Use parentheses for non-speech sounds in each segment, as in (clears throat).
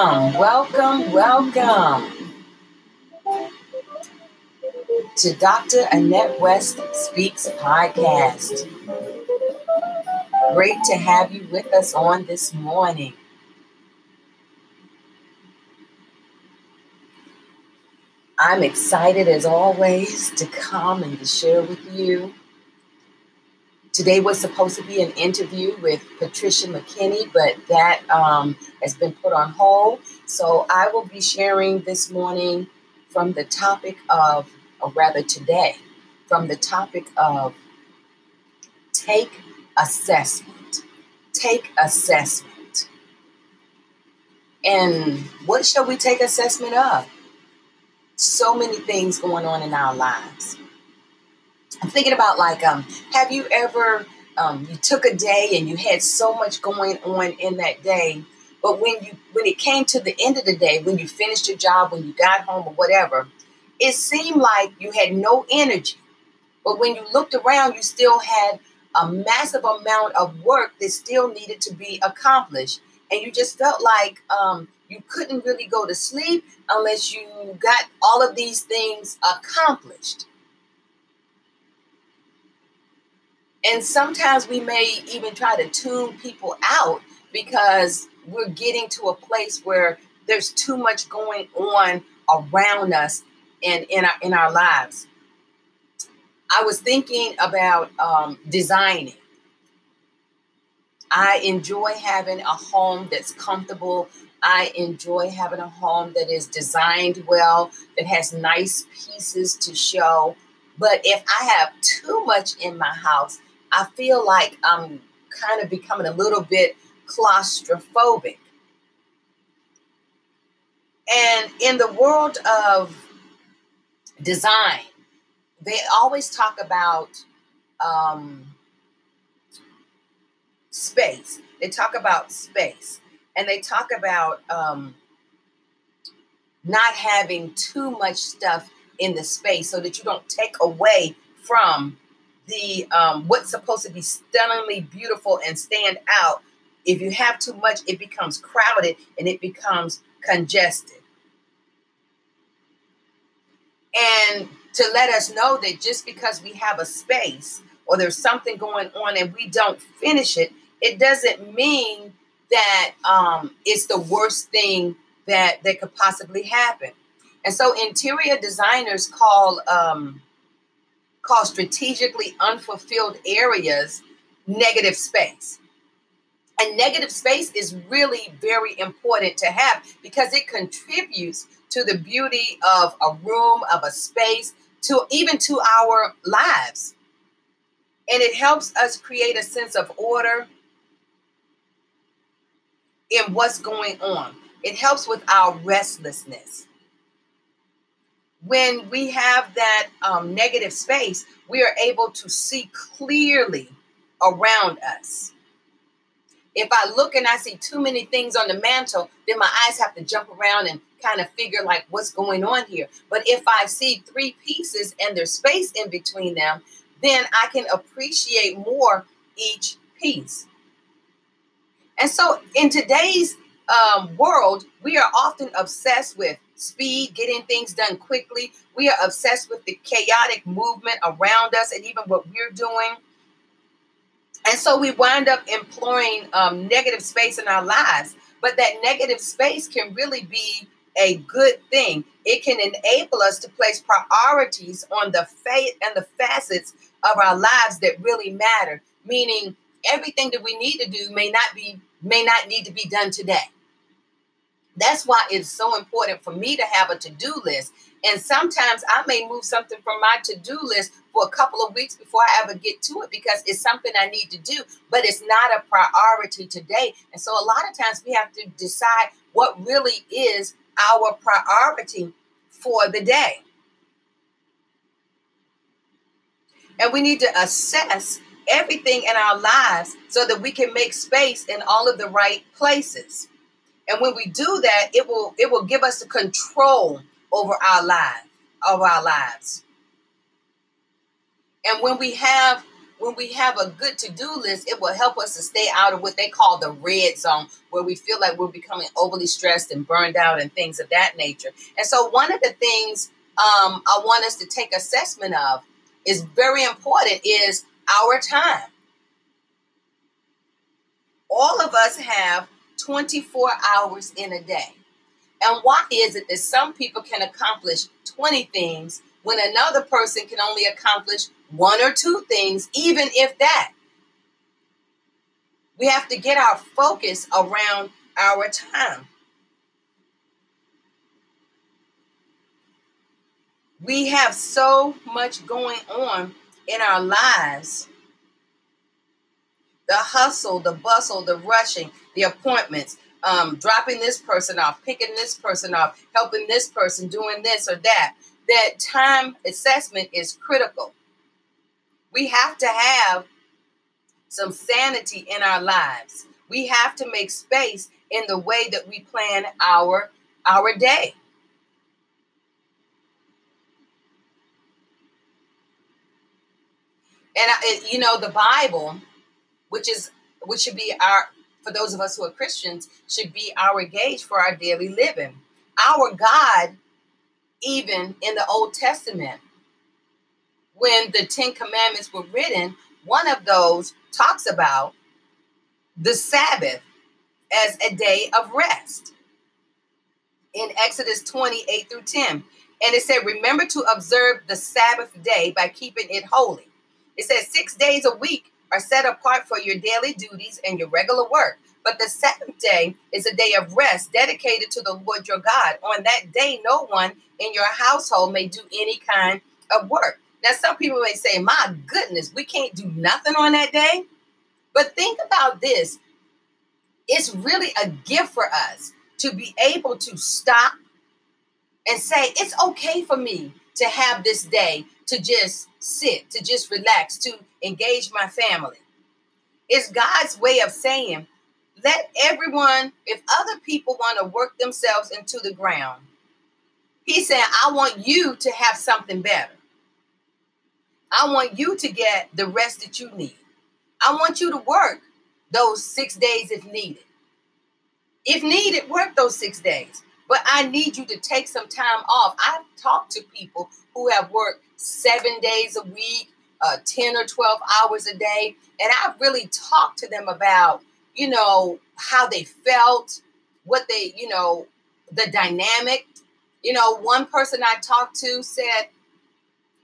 Welcome, welcome, welcome to Dr. Annette West Speaks podcast. Great to have you with us on this morning. I'm excited as always to come and to share with you Today was supposed to be an interview with Patricia McKinney, but that um, has been put on hold. So I will be sharing this morning from the topic of, or rather today, from the topic of take assessment. Take assessment. And what shall we take assessment of? So many things going on in our lives. I'm thinking about like, um, have you ever um, you took a day and you had so much going on in that day, but when you when it came to the end of the day, when you finished your job, when you got home or whatever, it seemed like you had no energy. But when you looked around, you still had a massive amount of work that still needed to be accomplished, and you just felt like um, you couldn't really go to sleep unless you got all of these things accomplished. And sometimes we may even try to tune people out because we're getting to a place where there's too much going on around us and in our in our lives. I was thinking about um, designing. I enjoy having a home that's comfortable. I enjoy having a home that is designed well, that has nice pieces to show. But if I have too much in my house, I feel like I'm kind of becoming a little bit claustrophobic. And in the world of design, they always talk about um, space. They talk about space and they talk about um, not having too much stuff in the space so that you don't take away from the um, what's supposed to be stunningly beautiful and stand out. If you have too much, it becomes crowded and it becomes congested. And to let us know that just because we have a space or there's something going on and we don't finish it, it doesn't mean that um, it's the worst thing that that could possibly happen. And so interior designers call um, called strategically unfulfilled areas negative space. And negative space is really very important to have because it contributes to the beauty of a room, of a space, to even to our lives. And it helps us create a sense of order in what's going on. It helps with our restlessness when we have that um, negative space, we are able to see clearly around us. If I look and I see too many things on the mantle, then my eyes have to jump around and kind of figure like what's going on here. But if I see three pieces and there's space in between them, then I can appreciate more each piece. And so in today's um, world, we are often obsessed with speed, getting things done quickly. We are obsessed with the chaotic movement around us and even what we're doing. And so we wind up employing um, negative space in our lives. But that negative space can really be a good thing. It can enable us to place priorities on the fate and the facets of our lives that really matter. Meaning, everything that we need to do may not be may not need to be done today. That's why it's so important for me to have a to do list. And sometimes I may move something from my to do list for a couple of weeks before I ever get to it because it's something I need to do, but it's not a priority today. And so a lot of times we have to decide what really is our priority for the day. And we need to assess everything in our lives so that we can make space in all of the right places. And when we do that, it will it will give us the control over our life, over our lives. And when we have when we have a good to-do list, it will help us to stay out of what they call the red zone, where we feel like we're becoming overly stressed and burned out and things of that nature. And so one of the things um, I want us to take assessment of is very important is our time. All of us have 24 hours in a day. And why is it that some people can accomplish 20 things when another person can only accomplish one or two things, even if that? We have to get our focus around our time. We have so much going on in our lives the hustle, the bustle, the rushing, the appointments, um, dropping this person off, picking this person off, helping this person, doing this or that. That time assessment is critical. We have to have some sanity in our lives. We have to make space in the way that we plan our our day. And I, you know, the Bible, which is which should be our for those of us who are Christians, should be our gauge for our daily living. Our God, even in the Old Testament, when the Ten Commandments were written, one of those talks about the Sabbath as a day of rest in Exodus 28 through 10. And it said, Remember to observe the Sabbath day by keeping it holy. It says, Six days a week are set apart for your daily duties and your regular work. But the seventh day is a day of rest dedicated to the Lord your God. On that day, no one in your household may do any kind of work. Now, some people may say, My goodness, we can't do nothing on that day. But think about this it's really a gift for us to be able to stop and say, It's okay for me to have this day to just sit, to just relax, to engage my family. It's God's way of saying, let everyone, if other people want to work themselves into the ground, He said, I want you to have something better. I want you to get the rest that you need. I want you to work those six days if needed. If needed, work those six days. But I need you to take some time off. I've talked to people who have worked seven days a week, uh, 10 or 12 hours a day. And I've really talked to them about, you know, how they felt, what they, you know, the dynamic. You know, one person I talked to said,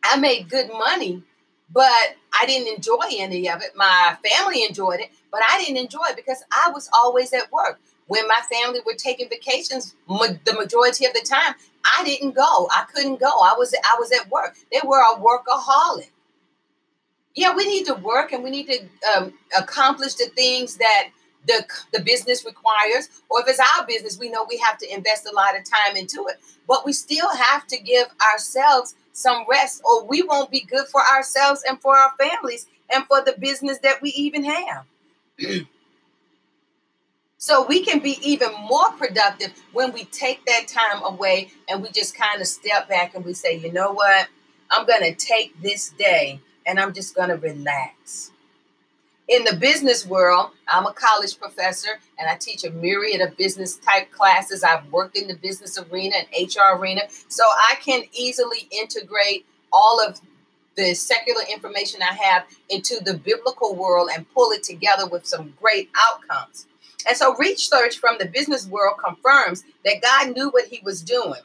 I made good money, but I didn't enjoy any of it. My family enjoyed it, but I didn't enjoy it because I was always at work when my family were taking vacations ma- the majority of the time i didn't go. I couldn't go. I was i was at work. They were a workaholic. Yeah we need to work and we need to um, accomplish the things that the, the business requires or if it's our business we know we have to invest a lot of time into it. But we still have to give ourselves some rest or we won't be good for ourselves and for our families and for the business that we even have (clears throat) So we can be even more productive when we take that time away and we just kind of step back and we say, you know what? I'm going to take this day and I'm just going to relax. In the business world, I'm a college professor and I teach a myriad of business type classes. I've worked in the business arena and HR arena, so I can easily integrate all of the secular information I have into the biblical world and pull it together with some great outcomes. And so research from the business world confirms that God knew what he was doing.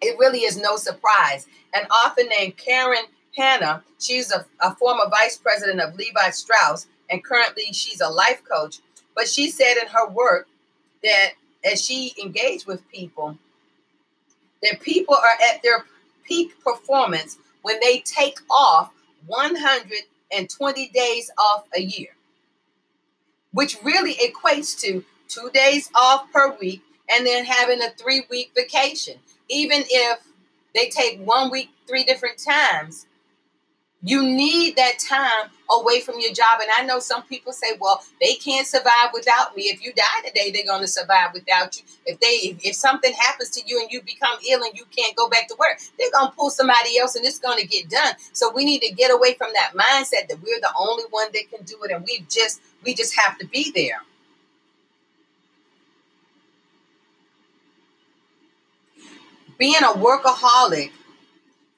It really is no surprise. An author named Karen Hanna, she's a, a former vice president of Levi Strauss, and currently she's a life coach. But she said in her work that as she engaged with people, that people are at their peak performance when they take off 120 days off a year, which really equates to two days off per week and then having a three week vacation. Even if they take one week three different times, you need that time away from your job. And I know some people say, well, they can't survive without me. If you die today, they're going to survive without you. If they if, something happens to you and you become ill and you can't go back to work, they're going to pull somebody else and it's going to get done. So we need to get away from that mindset that we're the only one that can do it and we just we just have to be there. Being a workaholic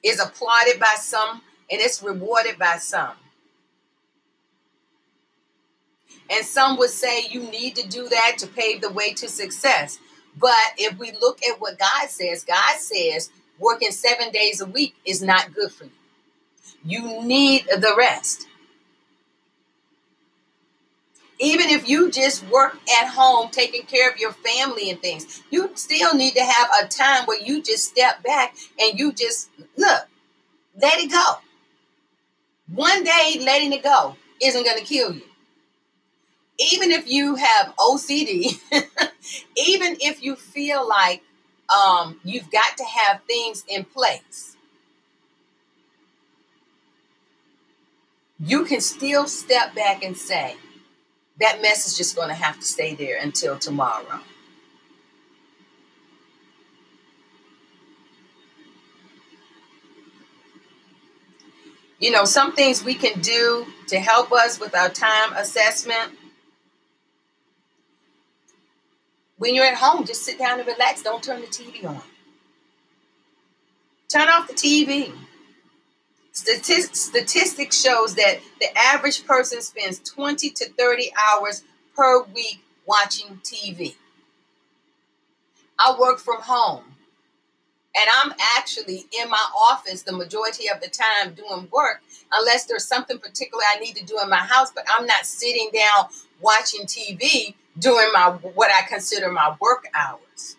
is applauded by some and it's rewarded by some. And some would say you need to do that to pave the way to success. But if we look at what God says, God says working seven days a week is not good for you. You need the rest. Even if you just work at home taking care of your family and things, you still need to have a time where you just step back and you just look, let it go. One day letting it go isn't going to kill you. Even if you have OCD, (laughs) even if you feel like um, you've got to have things in place, you can still step back and say, that mess is just going to have to stay there until tomorrow. You know, some things we can do to help us with our time assessment. When you're at home, just sit down and relax. Don't turn the TV on. Turn off the TV. statistics shows that the average person spends 20 to 30 hours per week watching TV. I work from home and I'm actually in my office the majority of the time doing work, unless there's something particular I need to do in my house, but I'm not sitting down watching TV during my what I consider my work hours.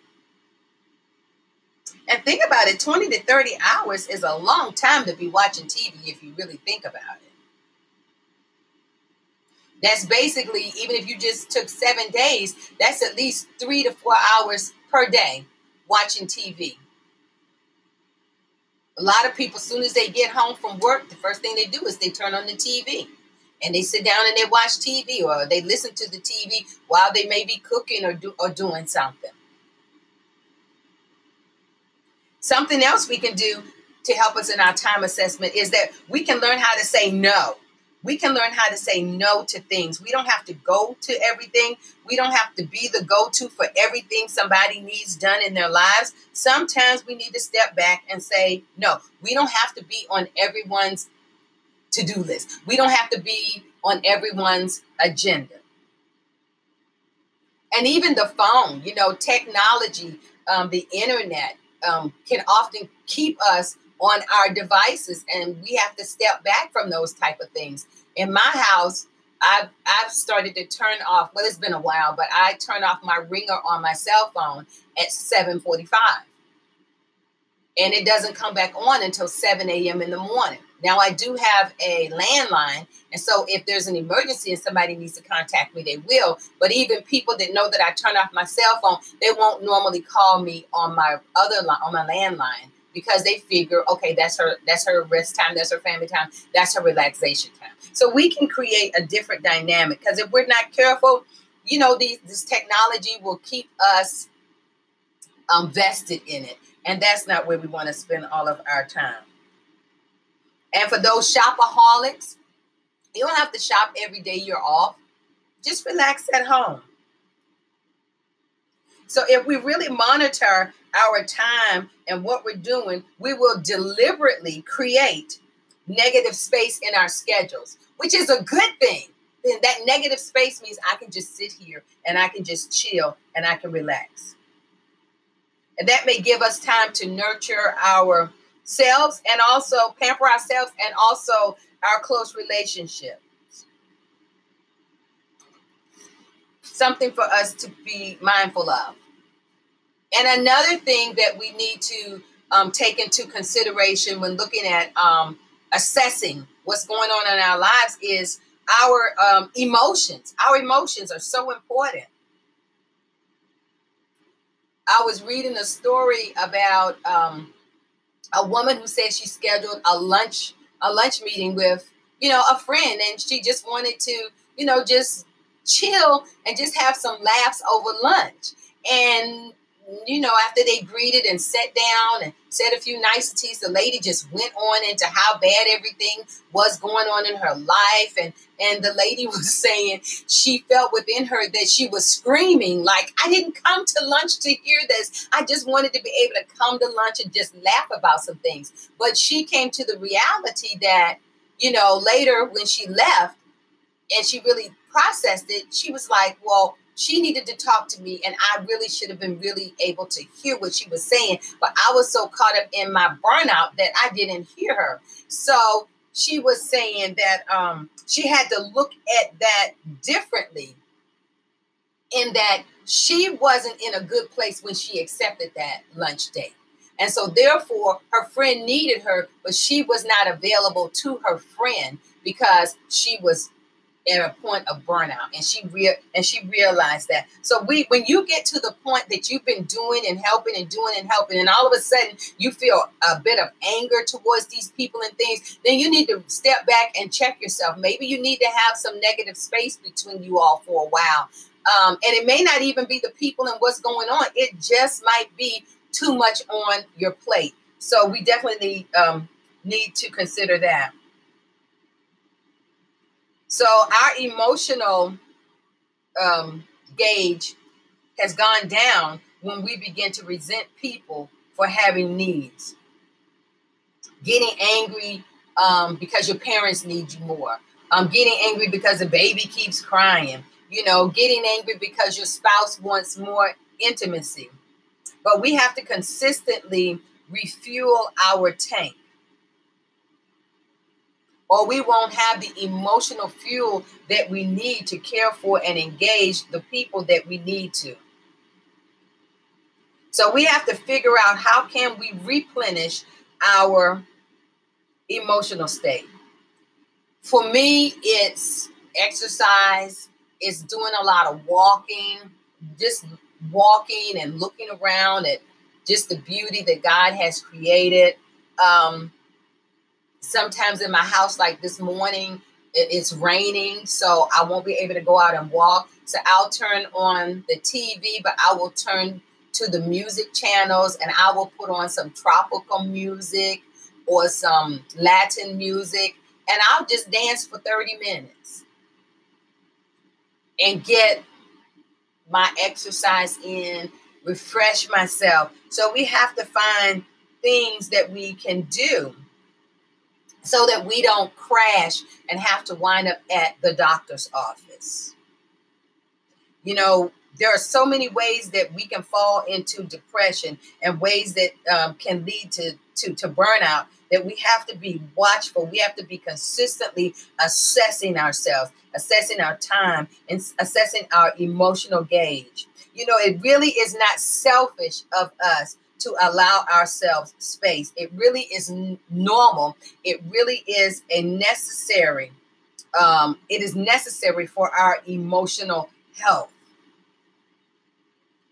And think about it 20 to 30 hours is a long time to be watching TV if you really think about it. That's basically, even if you just took seven days, that's at least three to four hours per day watching TV. A lot of people, as soon as they get home from work, the first thing they do is they turn on the TV and they sit down and they watch TV or they listen to the TV while they may be cooking or, do, or doing something. Something else we can do to help us in our time assessment is that we can learn how to say no we can learn how to say no to things. We don't have to go to everything. We don't have to be the go to for everything somebody needs done in their lives. Sometimes we need to step back and say, no, we don't have to be on everyone's to do list. We don't have to be on everyone's agenda. And even the phone, you know, technology, um, the internet um, can often keep us on our devices and we have to step back from those type of things. In my house I've, I've started to turn off well it's been a while but i turn off my ringer on my cell phone at 7.45 and it doesn't come back on until 7 a.m in the morning. Now i do have a landline and so if there's an emergency and somebody needs to contact me they will. But even people that know that i turn off my cell phone they won't normally call me on my other line on my landline because they figure, okay, that's her that's her rest time, that's her family time, that's her relaxation time. So we can create a different dynamic because if we're not careful, you know, these, this technology will keep us um, vested in it, and that's not where we want to spend all of our time. And for those shopaholics, you don't have to shop every day you're off. Just relax at home. So if we really monitor our time and what we're doing, we will deliberately create negative space in our schedules, which is a good thing. Then that negative space means I can just sit here and I can just chill and I can relax. And that may give us time to nurture ourselves and also pamper ourselves and also our close relationships. Something for us to be mindful of. And another thing that we need to um, take into consideration when looking at um, assessing what's going on in our lives is our um, emotions. Our emotions are so important. I was reading a story about um, a woman who said she scheduled a lunch a lunch meeting with you know a friend, and she just wanted to you know just chill and just have some laughs over lunch. And you know, after they greeted and sat down and said a few niceties, the lady just went on into how bad everything was going on in her life. And and the lady (laughs) was saying she felt within her that she was screaming, like, I didn't come to lunch to hear this. I just wanted to be able to come to lunch and just laugh about some things. But she came to the reality that, you know, later when she left and she really processed it, she was like, well, she needed to talk to me and i really should have been really able to hear what she was saying but i was so caught up in my burnout that i didn't hear her. So she was saying that um, she had to look at that differently in that she wasn't in a good place when she accepted that lunch date. And so therefore her friend needed her but she was not available to her friend because she was at a point of burnout and she real and she realized that. So we when you get to the point that you've been doing and helping and doing and helping and all of a sudden you feel a bit of anger towards these people and things then you need to step back and check yourself. Maybe you need to have some negative space between you all for a while. Um, and it may not even be the people and what's going on. It just might be too much on your plate. So we definitely um, need to consider that so our emotional um, gauge has gone down when we begin to resent people for having needs. Getting angry um, because your parents need you more. Um, getting angry because the baby keeps crying. You know, getting angry because your spouse wants more intimacy. But we have to consistently refuel our tank or we won't have the emotional fuel that we need to care for and engage the people that we need to. So we have to figure out how can we replenish our emotional state. For me, it's exercise, it's doing a lot of walking, just walking and looking around at just the beauty that God has created. Um, sometimes in my house, like this morning, it's raining, so I won't be able to go out and walk. So I'll turn on the TV, but I will turn to the music channels and I will put on some tropical music or some Latin music and I'll just dance for 30 minutes and get my exercise in, refresh myself. So we have to find things that we can do so that we don't crash and have to wind up at the doctor's office. You know, there are so many ways that we can fall into depression and ways that um, can lead to, to, to burnout that we have to be watchful. We have to be consistently assessing ourselves, assessing our time, and assessing our emotional gauge. You know, it really is not selfish of us to allow ourselves space. It really is n- normal. It really is a necessary. Um, it is necessary for our emotional health.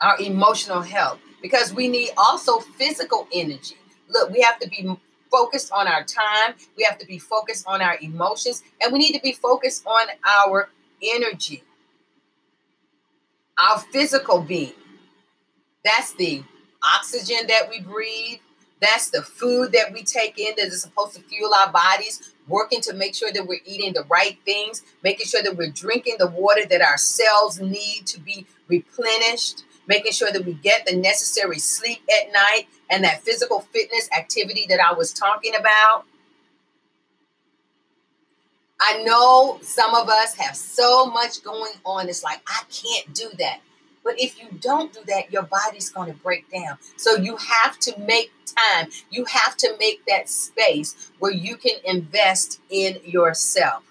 Our emotional health, because we need also physical energy. Look, we have to be focused on our time. We have to be focused on our emotions, and we need to be focused on our energy, our physical being. That's the oxygen that we breathe. That's the food that we take in that is supposed to fuel our bodies, working to make sure that we're eating the right things, making sure that we're drinking the water that our cells need to be replenished, making sure that we get the necessary sleep at night and that physical fitness activity that I was talking about. I know some of us have so much going on. It's like, I can't do that. But if you don't do that, your body's going to break down. So you have to make time. You have to make that space where you can invest in yourself.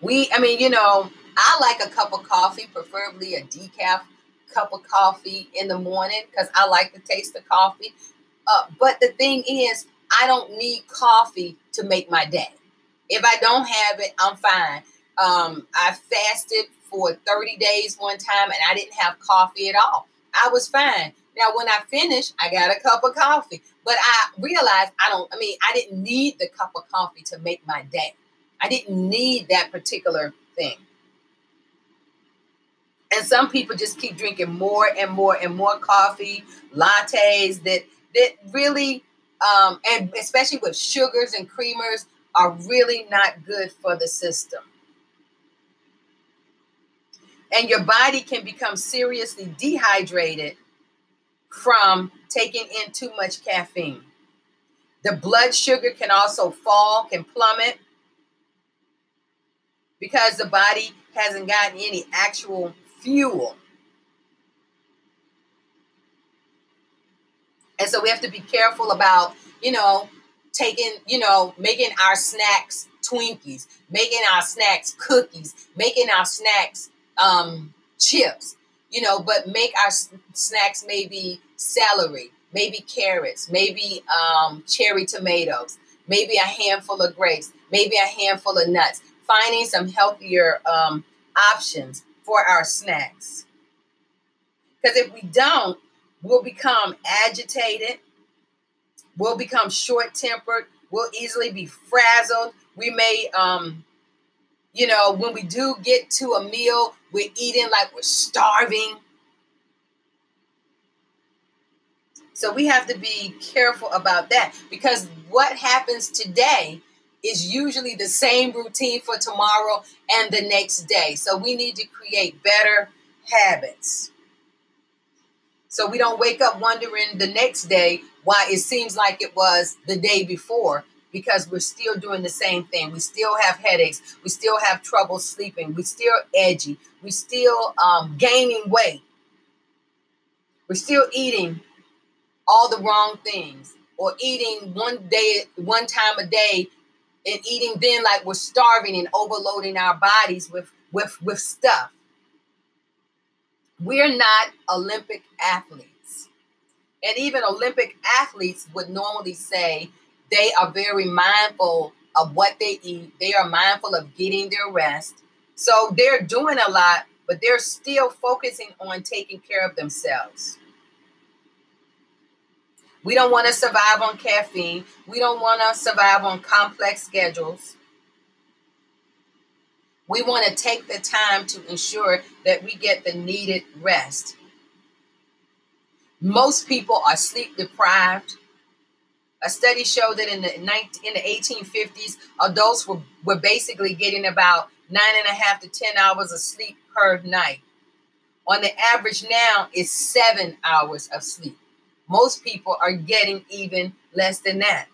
We, I mean, you know, I like a cup of coffee, preferably a decaf cup of coffee in the morning because I like the taste of coffee. Uh, but the thing is, I don't need coffee to make my day. If I don't have it, I'm fine. Um, I fasted for 30 days one time and I didn't have coffee at all. I was fine. Now, when I finished, I got a cup of coffee, but I realized I don't, I mean, I didn't need the cup of coffee to make my day. I didn't need that particular thing. And some people just keep drinking more and more and more coffee, lattes that that really, um, and especially with sugars and creamers, are really not good for the system. And your body can become seriously dehydrated from taking in too much caffeine. The blood sugar can also fall, can plummet because the body hasn't gotten any actual fuel. And so we have to be careful about, you know, taking, you know, making our snacks Twinkies, making our snacks cookies, making our snacks um, chips, you know, but make our snacks maybe celery, maybe carrots, maybe um, cherry tomatoes, maybe a handful of grapes, maybe a handful of nuts. Finding some healthier um, options for our snacks. Because if we don't, we'll become agitated, we'll become short tempered, we'll easily be frazzled. We may, um, you know, when we do get to a meal, we're eating like we're starving. So we have to be careful about that because what happens today is usually the same routine for tomorrow and the next day. So we need to create better habits. So we don't wake up wondering the next day why it seems like it was the day before because we're still doing the same thing. We still have headaches. We still have trouble sleeping. We still edgy. We still um, gaining weight. We're still eating all the wrong things or eating one day, one time a day and eating then like we're starving and overloading our bodies with with with stuff we're not olympic athletes and even olympic athletes would normally say they are very mindful of what they eat they are mindful of getting their rest so they're doing a lot but they're still focusing on taking care of themselves we don't want to survive on caffeine. We don't want to survive on complex schedules. We want to take the time to ensure that we get the needed rest. Most people are sleep deprived. A study showed that in the 19, in the 1850s, adults were, were basically getting about nine and a half to 10 hours of sleep per night. On the average now, is seven hours of sleep. Most people are getting even less than that.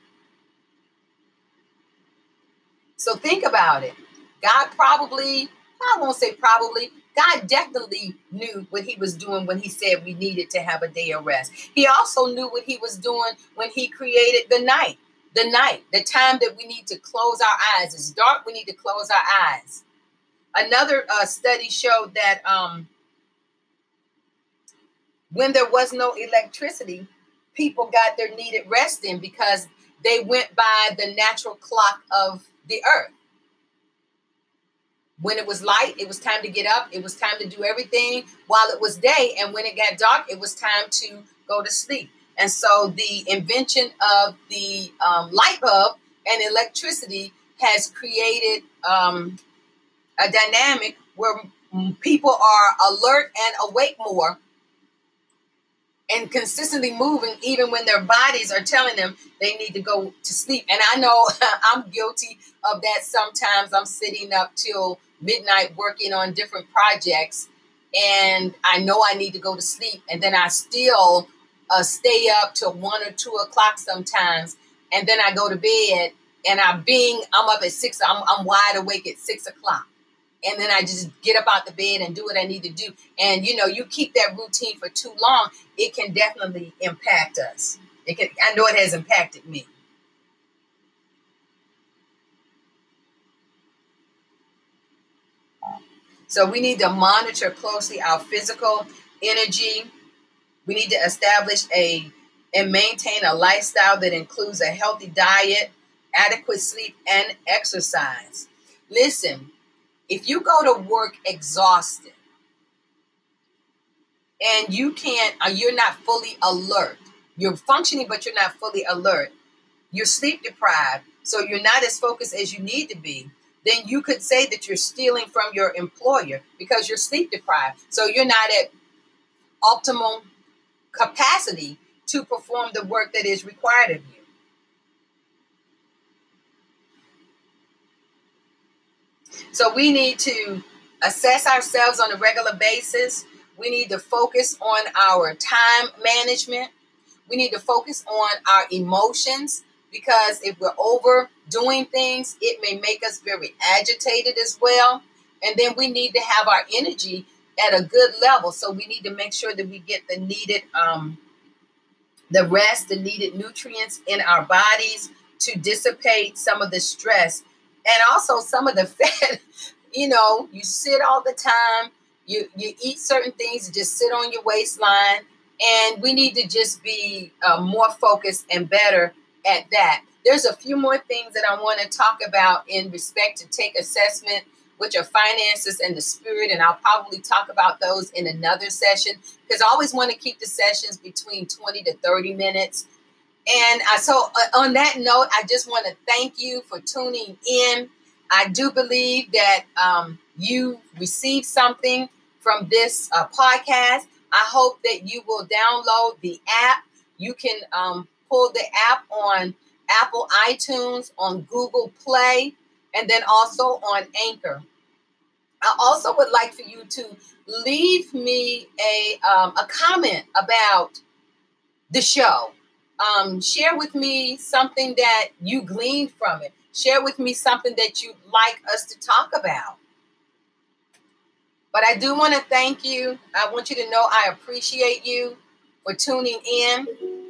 So think about it. God probably, I won't say probably, God definitely knew what he was doing when he said we needed to have a day of rest. He also knew what he was doing when he created the night. The night, the time that we need to close our eyes. It's dark, we need to close our eyes. Another uh, study showed that um, when there was no electricity, people got their needed rest in because they went by the natural clock of the earth. When it was light, it was time to get up. It was time to do everything while it was day. And when it got dark, it was time to go to sleep. And so the invention of the um, light bulb and electricity has created um, a dynamic where people are alert and awake more and consistently moving even when their bodies are telling them they need to go to sleep. And I know (laughs) I'm guilty of that sometimes. I'm sitting up till midnight working on different projects and I know I need to go to sleep and then I still uh, stay up till one or two o'clock sometimes and then I go to bed and I being I'm up at six I'm, I'm wide awake at six o'clock and then I just get up out the bed and do what I need to do. And you know, you keep that routine for too long, it can definitely impact us. It can I know it has impacted me. So we need to monitor closely our physical energy. We need to establish a and maintain a lifestyle that includes a healthy diet, adequate sleep, and exercise. Listen, if you go to work exhausted and you can't, uh, you're not fully alert, you're functioning, but you're not fully alert, you're sleep deprived, so you're not as focused as you need to be, then you could say that you're stealing from your employer because you're sleep deprived. So you're not at optimal capacity to perform the work that is required of you. So we need to assess ourselves on a regular basis. We need to focus on our time management. We need to focus on our emotions because if we're overdoing things, it may make us very agitated as well. And then we need to have our energy at a good level. So we need to make sure that we get the needed um, the rest, the needed nutrients in our bodies to dissipate some of the stress and also some of the (laughs) fat. you know, you sit all the time, you you eat certain things, just sit on your waistline, and we need to just be uh, more focused and better at that. There's a few more things that I want to talk about in respect to take assessment which are finances and the spirit. And I'll probably talk about those in another session because I always want to keep the sessions between 20 to 30 minutes. And I, so, uh, on that note, I just want to thank you for tuning in. I do believe that um, you received something from this uh, podcast. I hope that you will download the app. You can um, pull the app on Apple iTunes, on Google Play and then also on Anchor. I also would like for you to leave me a um, a comment about the show. Um, share with me something that you gleaned from it. Share with me something that you'd like us to talk about. But I do want to thank you. I want you to know I appreciate you for tuning in.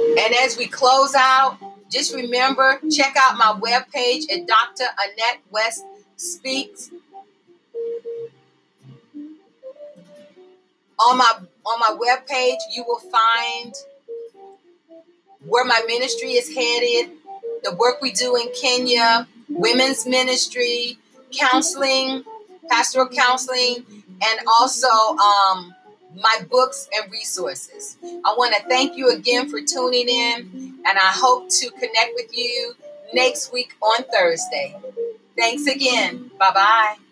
And as we close out, just remember, check out my webpage at Dr. Annette West Speaks. On my on my webpage, you will find where my ministry is headed, the work we do in Kenya, women's ministry, counseling, pastoral counseling, and also um, my books and resources. I want to thank you again for tuning in, and I hope to connect with you next week on Thursday. Thanks again. Bye bye.